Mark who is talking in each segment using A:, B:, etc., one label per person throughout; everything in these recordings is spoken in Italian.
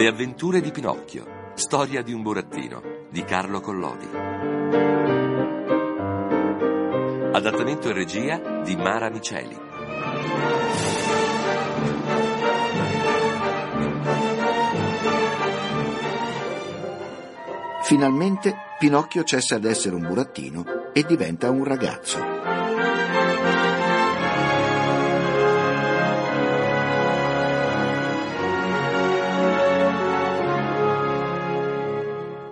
A: Le avventure di Pinocchio. Storia di un burattino di Carlo Collodi. Adattamento e regia di Mara Miceli.
B: Finalmente Pinocchio cessa ad essere un burattino e diventa un ragazzo.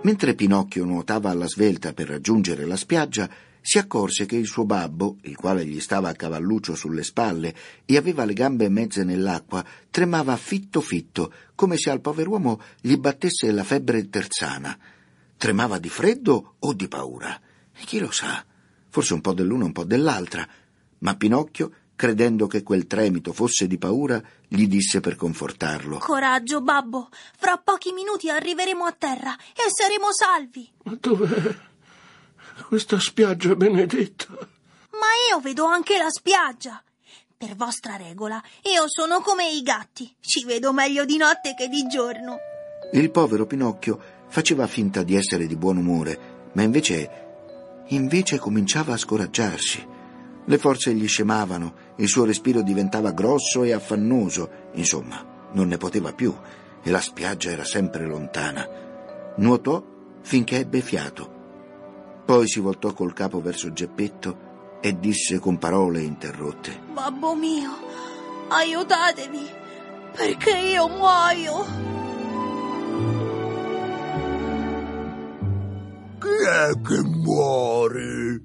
B: Mentre Pinocchio nuotava alla svelta per raggiungere la spiaggia, si accorse che il suo babbo, il quale gli stava a cavalluccio sulle spalle e aveva le gambe mezze nell'acqua, tremava fitto fitto, come se al pover'uomo gli battesse la febbre terzana. Tremava di freddo o di paura? Chi lo sa? Forse un po' dell'una, un po' dell'altra. Ma Pinocchio credendo che quel tremito fosse di paura, gli disse per confortarlo.
C: Coraggio, babbo. Fra pochi minuti arriveremo a terra e saremo salvi.
D: Ma dov'è questa spiaggia benedetta?
C: Ma io vedo anche la spiaggia. Per vostra regola, io sono come i gatti. Ci vedo meglio di notte che di giorno.
B: Il povero Pinocchio faceva finta di essere di buon umore, ma invece, invece cominciava a scoraggiarsi. Le forze gli scemavano, il suo respiro diventava grosso e affannoso, insomma, non ne poteva più e la spiaggia era sempre lontana. Nuotò finché ebbe fiato. Poi si voltò col capo verso Geppetto e disse con parole interrotte:
C: Babbo mio, aiutatemi, perché io muoio.
E: Chi è che muore?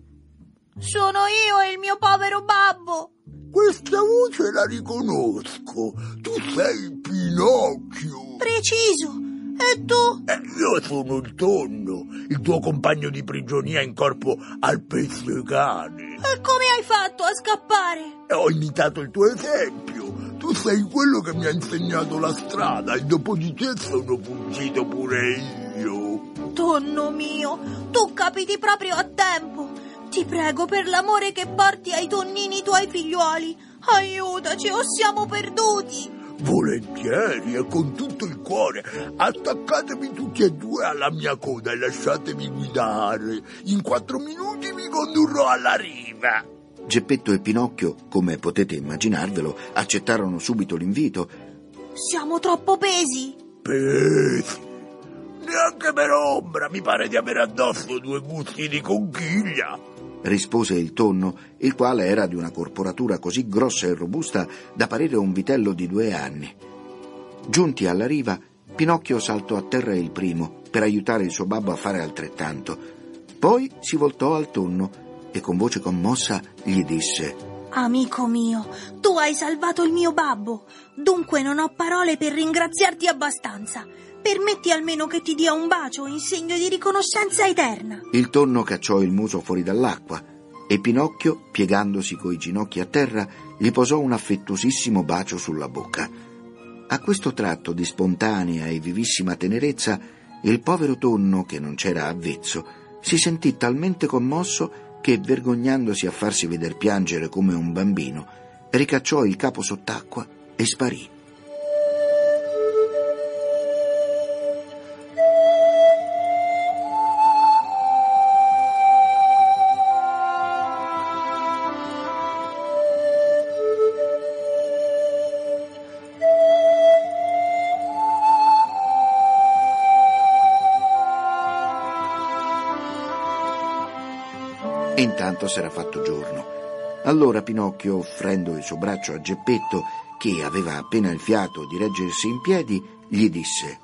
C: Sono io e il mio povero babbo.
E: Questa voce la riconosco. Tu sei Pinocchio.
C: Preciso. E tu?
E: Eh, io sono il tonno, il tuo compagno di prigionia in corpo al pesce cane.
C: E come hai fatto a scappare?
E: Ho imitato il tuo esempio. Tu sei quello che mi ha insegnato la strada e dopo di te sono fuggito pure io.
C: Tonno mio, tu capiti proprio a tempo. Ti prego per l'amore che porti ai tonnini tuoi figliuoli. Aiutaci o siamo perduti.
E: Volentieri e con tutto il cuore. Attaccatemi tutti e due alla mia coda e lasciatemi guidare. In quattro minuti vi condurrò alla riva.
B: Geppetto e Pinocchio, come potete immaginarvelo, accettarono subito l'invito.
C: Siamo troppo pesi.
E: Pesi? Neanche per ombra, mi pare di avere addosso due gusti di conchiglia
B: rispose il tonno, il quale era di una corporatura così grossa e robusta da parere un vitello di due anni. Giunti alla riva, Pinocchio saltò a terra il primo per aiutare il suo babbo a fare altrettanto. Poi si voltò al tonno e con voce commossa gli disse
C: Amico mio, tu hai salvato il mio babbo, dunque non ho parole per ringraziarti abbastanza. Permetti almeno che ti dia un bacio in segno di riconoscenza eterna.
B: Il tonno cacciò il muso fuori dall'acqua e Pinocchio, piegandosi coi ginocchi a terra, gli posò un affettuosissimo bacio sulla bocca. A questo tratto di spontanea e vivissima tenerezza, il povero tonno, che non c'era avvezzo, si sentì talmente commosso che, vergognandosi a farsi veder piangere come un bambino, ricacciò il capo sott'acqua e sparì. Intanto s'era fatto giorno. Allora Pinocchio, offrendo il suo braccio a Geppetto, che aveva appena il fiato di reggersi in piedi, gli disse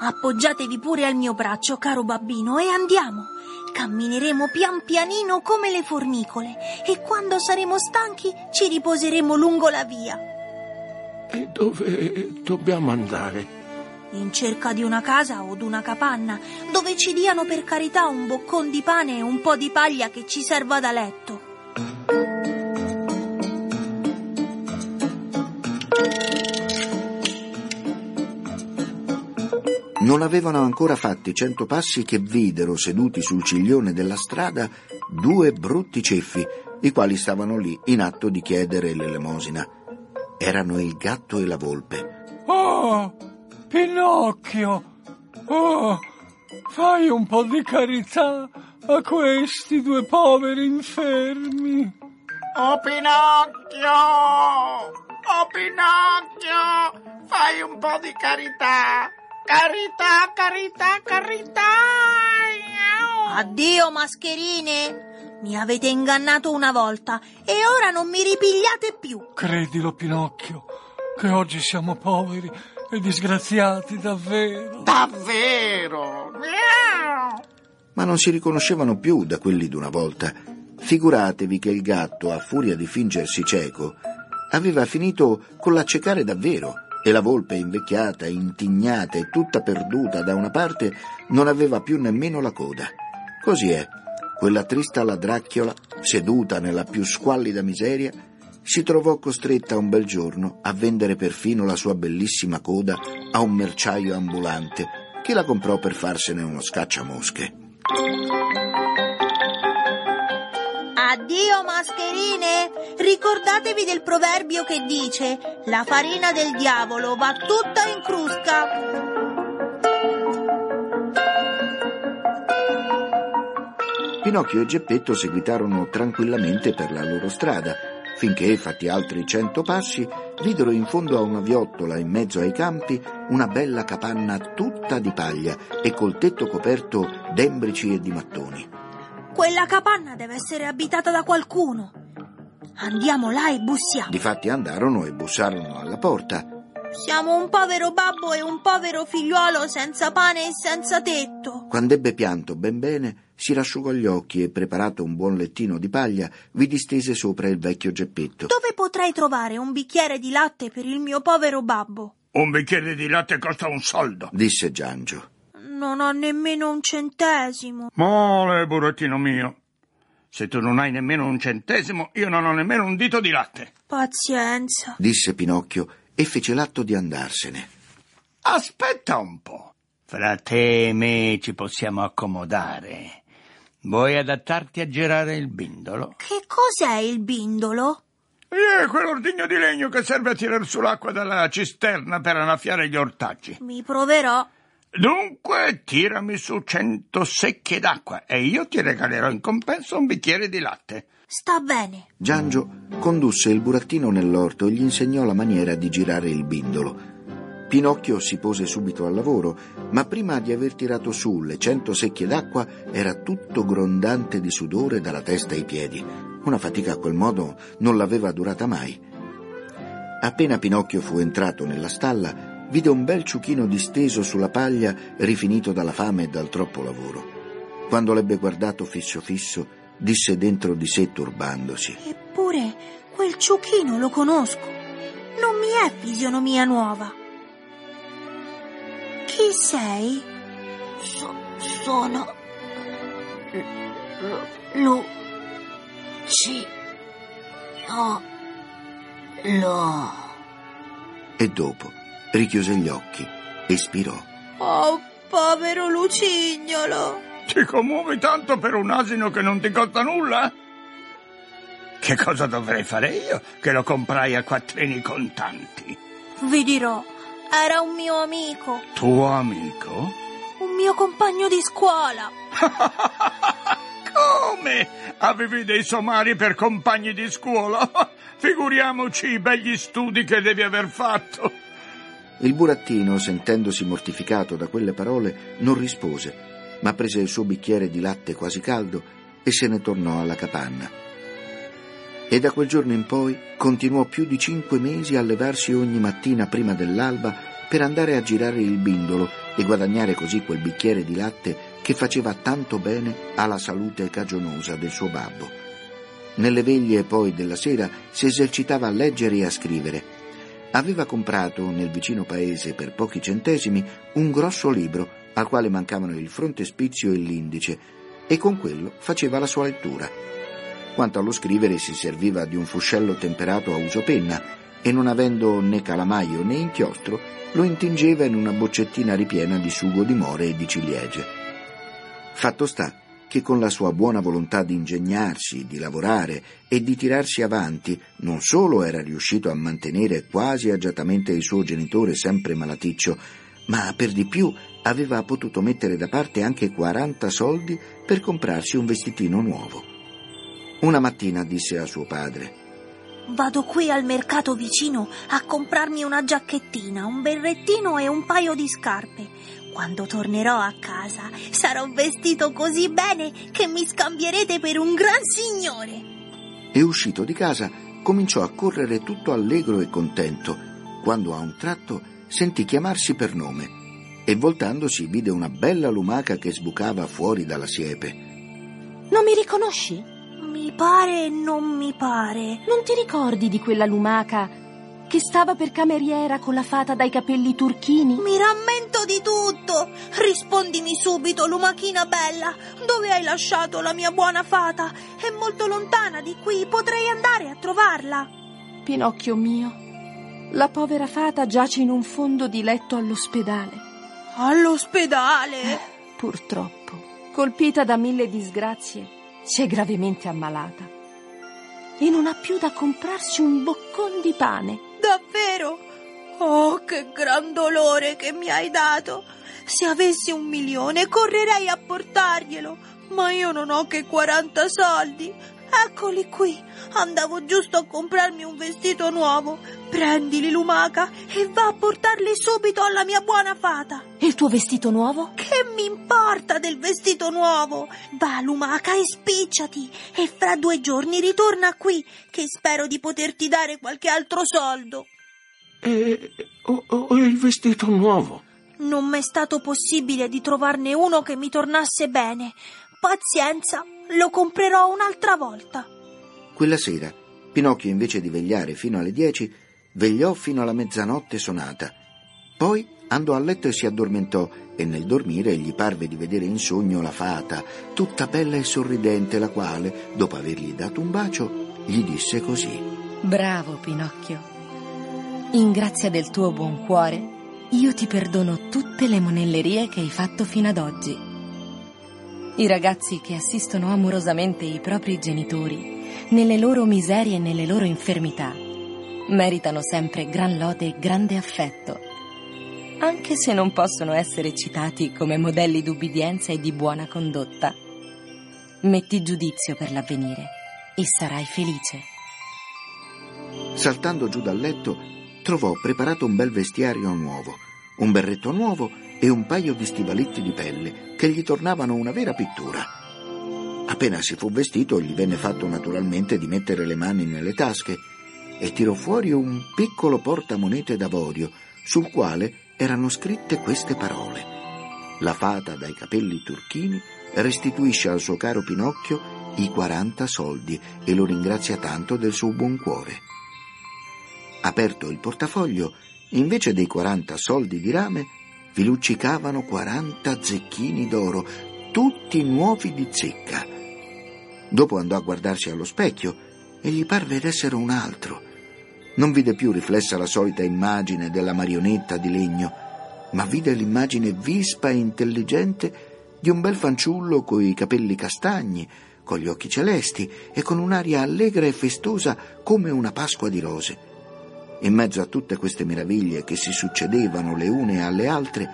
C: Appoggiatevi pure al mio braccio, caro babbino, e andiamo. Cammineremo pian pianino come le formicole e quando saremo stanchi ci riposeremo lungo la via.
D: E dove dobbiamo andare?
C: In cerca di una casa o d'una capanna dove ci diano per carità un boccon di pane e un po' di paglia che ci serva da letto.
B: Non avevano ancora fatti cento passi che videro seduti sul ciglione della strada due brutti ceffi, i quali stavano lì in atto di chiedere l'elemosina. Erano il gatto e la volpe.
D: Oh,
F: Pinocchio, oh, fai un po' di carità a questi due poveri infermi.
G: Oh Pinocchio! Oh Pinocchio! Fai un po' di carità! Carità, carità, carità!
C: Addio, mascherine! Mi avete ingannato una volta e ora non mi ripigliate più.
F: Credilo, Pinocchio, che oggi siamo poveri e disgraziati davvero.
G: Davvero?
B: Ma non si riconoscevano più da quelli d'una volta. Figuratevi che il gatto, a furia di fingersi cieco, aveva finito con l'accecare davvero e la volpe invecchiata, intignata e tutta perduta da una parte non aveva più nemmeno la coda. Così è, quella trista ladracchiola, seduta nella più squallida miseria, si trovò costretta un bel giorno a vendere perfino la sua bellissima coda a un merciaio ambulante che la comprò per farsene uno scacciamosche.
C: Addio, mascherine! Ricordatevi del proverbio che dice: La farina del diavolo va tutta in crusca.
B: Pinocchio e Geppetto seguitarono tranquillamente per la loro strada, finché, fatti altri cento passi, videro in fondo a una viottola in mezzo ai campi una bella capanna tutta di paglia e col tetto coperto d'embrici e di mattoni.
C: Quella capanna deve essere abitata da qualcuno. Andiamo là e bussiamo.
B: Difatti andarono e bussarono alla porta.
C: Siamo un povero babbo e un povero figliuolo senza pane e senza tetto.
B: Quando ebbe pianto ben bene, si rasciugò gli occhi e, preparato un buon lettino di paglia, vi distese sopra il vecchio Geppetto.
C: Dove potrei trovare un bicchiere di latte per il mio povero babbo?
E: Un bicchiere di latte costa un soldo.
B: disse Giangio.
C: Non ho nemmeno un centesimo.
E: Mole, burattino mio. Se tu non hai nemmeno un centesimo, io non ho nemmeno un dito di latte.
C: Pazienza.
B: disse Pinocchio e fece l'atto di andarsene.
E: Aspetta un po'.
H: Fra te e me ci possiamo accomodare. Vuoi adattarti a girare il bindolo?
C: Che cos'è il bindolo?
E: E quell'ordigno di legno che serve a tirar su l'acqua dalla cisterna per annaffiare gli ortaggi.
C: Mi proverò.
E: Dunque, tirami su cento secchie d'acqua e io ti regalerò in compenso un bicchiere di latte.
C: Sta bene.
B: Giangio condusse il burattino nell'orto e gli insegnò la maniera di girare il bindolo. Pinocchio si pose subito al lavoro, ma prima di aver tirato su le cento secchie d'acqua era tutto grondante di sudore dalla testa ai piedi. Una fatica a quel modo non l'aveva durata mai. Appena Pinocchio fu entrato nella stalla, vide un bel ciuchino disteso sulla paglia, rifinito dalla fame e dal troppo lavoro. Quando l'ebbe guardato fisso fisso, disse dentro di sé turbandosi.
C: Eppure quel ciuchino lo conosco. Non mi è fisionomia nuova. Chi sei?
I: So- sono Lu- Ci Io Lo
B: E dopo richiuse gli occhi e spirò.
C: Oh, povero lucignolo.
E: Ti commuovi tanto per un asino che non ti costa nulla? Che cosa dovrei fare io che lo comprai a quattrini contanti?
C: Vi dirò, era un mio amico,
E: Tuo amico?
C: un mio compagno di scuola.
E: Come? Avevi dei somari per compagni di scuola? Figuriamoci i begli studi che devi aver fatto.
B: Il burattino, sentendosi mortificato da quelle parole, non rispose, ma prese il suo bicchiere di latte quasi caldo e se ne tornò alla capanna. E da quel giorno in poi continuò più di cinque mesi a levarsi ogni mattina prima dell'alba per andare a girare il bindolo e guadagnare così quel bicchiere di latte che faceva tanto bene alla salute cagionosa del suo babbo. Nelle veglie poi della sera si esercitava a leggere e a scrivere. Aveva comprato nel vicino paese per pochi centesimi un grosso libro al quale mancavano il frontespizio e l'indice e con quello faceva la sua lettura. Quanto allo scrivere si serviva di un fuscello temperato a uso penna e non avendo né calamaio né inchiostro lo intingeva in una boccettina ripiena di sugo di more e di ciliegie. Fatto sta che con la sua buona volontà di ingegnarsi, di lavorare e di tirarsi avanti, non solo era riuscito a mantenere quasi agiatamente il suo genitore sempre malaticcio, ma per di più aveva potuto mettere da parte anche 40 soldi per comprarsi un vestitino nuovo. Una mattina disse a suo padre
C: Vado qui al mercato vicino a comprarmi una giacchettina, un berrettino e un paio di scarpe. Quando tornerò a casa sarò vestito così bene che mi scambierete per un gran signore.
B: E uscito di casa cominciò a correre tutto allegro e contento, quando a un tratto sentì chiamarsi per nome e voltandosi vide una bella lumaca che sbucava fuori dalla siepe.
J: Non mi riconosci?
C: Mi pare e non mi pare.
J: Non ti ricordi di quella lumaca che stava per cameriera con la fata dai capelli turchini?
C: Mi rammento di tutto. Rispondimi subito, lumachina bella. Dove hai lasciato la mia buona fata? È molto lontana di qui. Potrei andare a trovarla.
J: Pinocchio mio, la povera fata giace in un fondo di letto all'ospedale.
C: All'ospedale?
J: Purtroppo, colpita da mille disgrazie, si è gravemente ammalata e non ha più da comprarsi un boccon di pane.
C: Davvero? Oh, che gran dolore che mi hai dato! Se avessi un milione correrei a portarglielo, ma io non ho che 40 soldi. Eccoli qui. Andavo giusto a comprarmi un vestito nuovo. Prendili, lumaca, e va a portarli subito alla mia buona fata.
J: E il tuo vestito nuovo?
C: Che mi importa del vestito nuovo? Va, lumaca, e spicciati. E fra due giorni ritorna qui, che spero di poterti dare qualche altro soldo.
D: E ho, ho il vestito nuovo.
C: Non m'è stato possibile di trovarne uno che mi tornasse bene. Pazienza, lo comprerò un'altra volta.
B: Quella sera, Pinocchio, invece di vegliare fino alle dieci, vegliò fino alla mezzanotte sonata. Poi andò a letto e si addormentò, e nel dormire gli parve di vedere in sogno la fata, tutta bella e sorridente, la quale, dopo avergli dato un bacio, gli disse così.
J: Bravo, Pinocchio. In grazia del tuo buon cuore, io ti perdono tutte le monellerie che hai fatto fino ad oggi. I ragazzi che assistono amorosamente i propri genitori nelle loro miserie e nelle loro infermità meritano sempre gran lode e grande affetto, anche se non possono essere citati come modelli d'ubbidienza e di buona condotta. Metti giudizio per l'avvenire e sarai felice.
B: Saltando giù dal letto, trovò preparato un bel vestiario nuovo, un berretto nuovo e un paio di stivaletti di pelle che gli tornavano una vera pittura. Appena si fu vestito, gli venne fatto naturalmente di mettere le mani nelle tasche e tirò fuori un piccolo portamonete d'avorio sul quale erano scritte queste parole. La fata dai capelli turchini restituisce al suo caro Pinocchio i 40 soldi e lo ringrazia tanto del suo buon cuore. Aperto il portafoglio, invece dei 40 soldi di rame, vi luccicavano 40 zecchini d'oro, tutti nuovi di zecca. Dopo andò a guardarsi allo specchio e gli parve d'essere un altro. Non vide più riflessa la solita immagine della marionetta di legno, ma vide l'immagine vispa e intelligente di un bel fanciullo coi capelli castagni, con gli occhi celesti e con un'aria allegra e festosa come una Pasqua di rose. In mezzo a tutte queste meraviglie che si succedevano le une alle altre,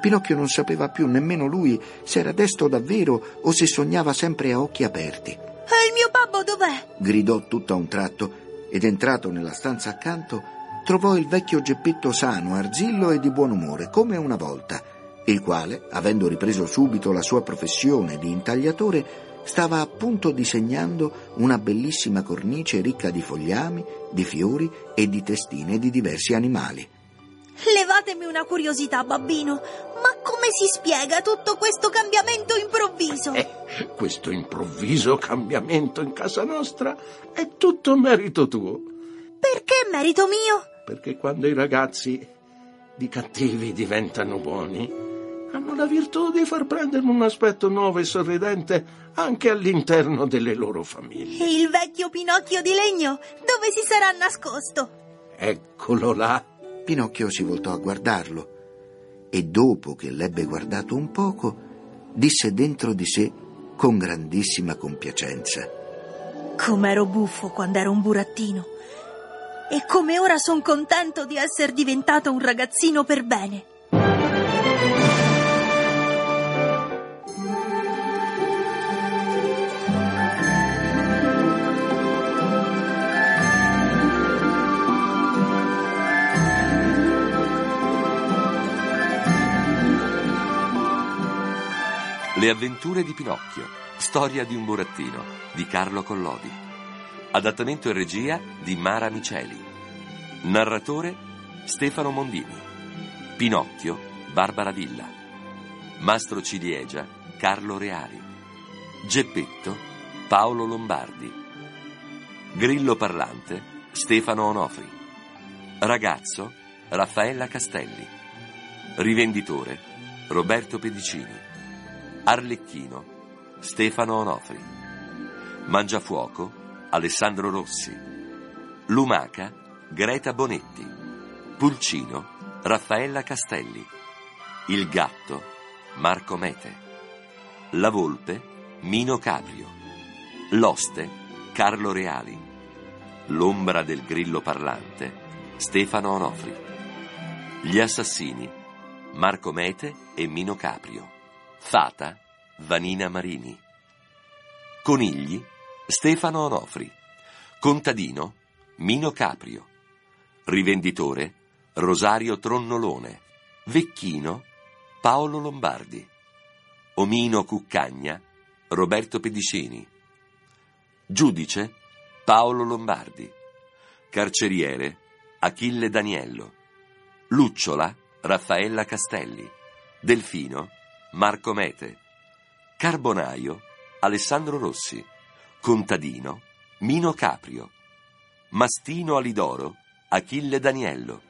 B: Pinocchio non sapeva più nemmeno lui se era desto davvero o se sognava sempre a occhi aperti.
C: E il mio babbo dov'è?
B: gridò tutto a un tratto ed entrato nella stanza accanto trovò il vecchio Geppetto sano, arzillo e di buon umore, come una volta, il quale, avendo ripreso subito la sua professione di intagliatore, stava appunto disegnando una bellissima cornice ricca di fogliami, di fiori e di testine di diversi animali.
C: Levatemi una curiosità, babbino. Ma come si spiega tutto questo cambiamento improvviso?
D: Eh, questo improvviso cambiamento in casa nostra è tutto merito tuo.
C: Perché merito mio?
D: Perché quando i ragazzi di cattivi diventano buoni, hanno la virtù di far prendere un aspetto nuovo e sorridente anche all'interno delle loro famiglie.
C: E il vecchio Pinocchio di legno dove si sarà nascosto?
D: Eccolo là.
B: Pinocchio si voltò a guardarlo e dopo che l'ebbe guardato un poco, disse dentro di sé con grandissima compiacenza.
C: Com'ero buffo quando ero un burattino. E come ora son contento di essere diventato un ragazzino per bene.
A: Le avventure di Pinocchio, storia di un burattino, di Carlo Collodi. Adattamento e regia di Mara Miceli. Narratore Stefano Mondini. Pinocchio Barbara Villa. Mastro Ciliegia Carlo Reali. Geppetto Paolo Lombardi. Grillo parlante Stefano Onofri. Ragazzo Raffaella Castelli. Rivenditore Roberto Pedicini. Arlecchino Stefano Onofri. Mangiafuoco Alessandro Rossi. Lumaca Greta Bonetti. Pulcino Raffaella Castelli. Il gatto Marco Mete. La volpe Mino Caprio. L'oste Carlo Reali. L'ombra del grillo parlante Stefano Onofri. Gli assassini Marco Mete e Mino Caprio. Fata Vanina Marini. Conigli Stefano Onofri. Contadino Mino Caprio. Rivenditore Rosario Tronnolone. Vecchino Paolo Lombardi. Omino Cuccagna Roberto Pedicini. Giudice Paolo Lombardi. Carceriere Achille Daniello. Lucciola Raffaella Castelli. Delfino Marco Mete. Carbonaio Alessandro Rossi. Contadino Mino Caprio. Mastino Alidoro Achille Daniello.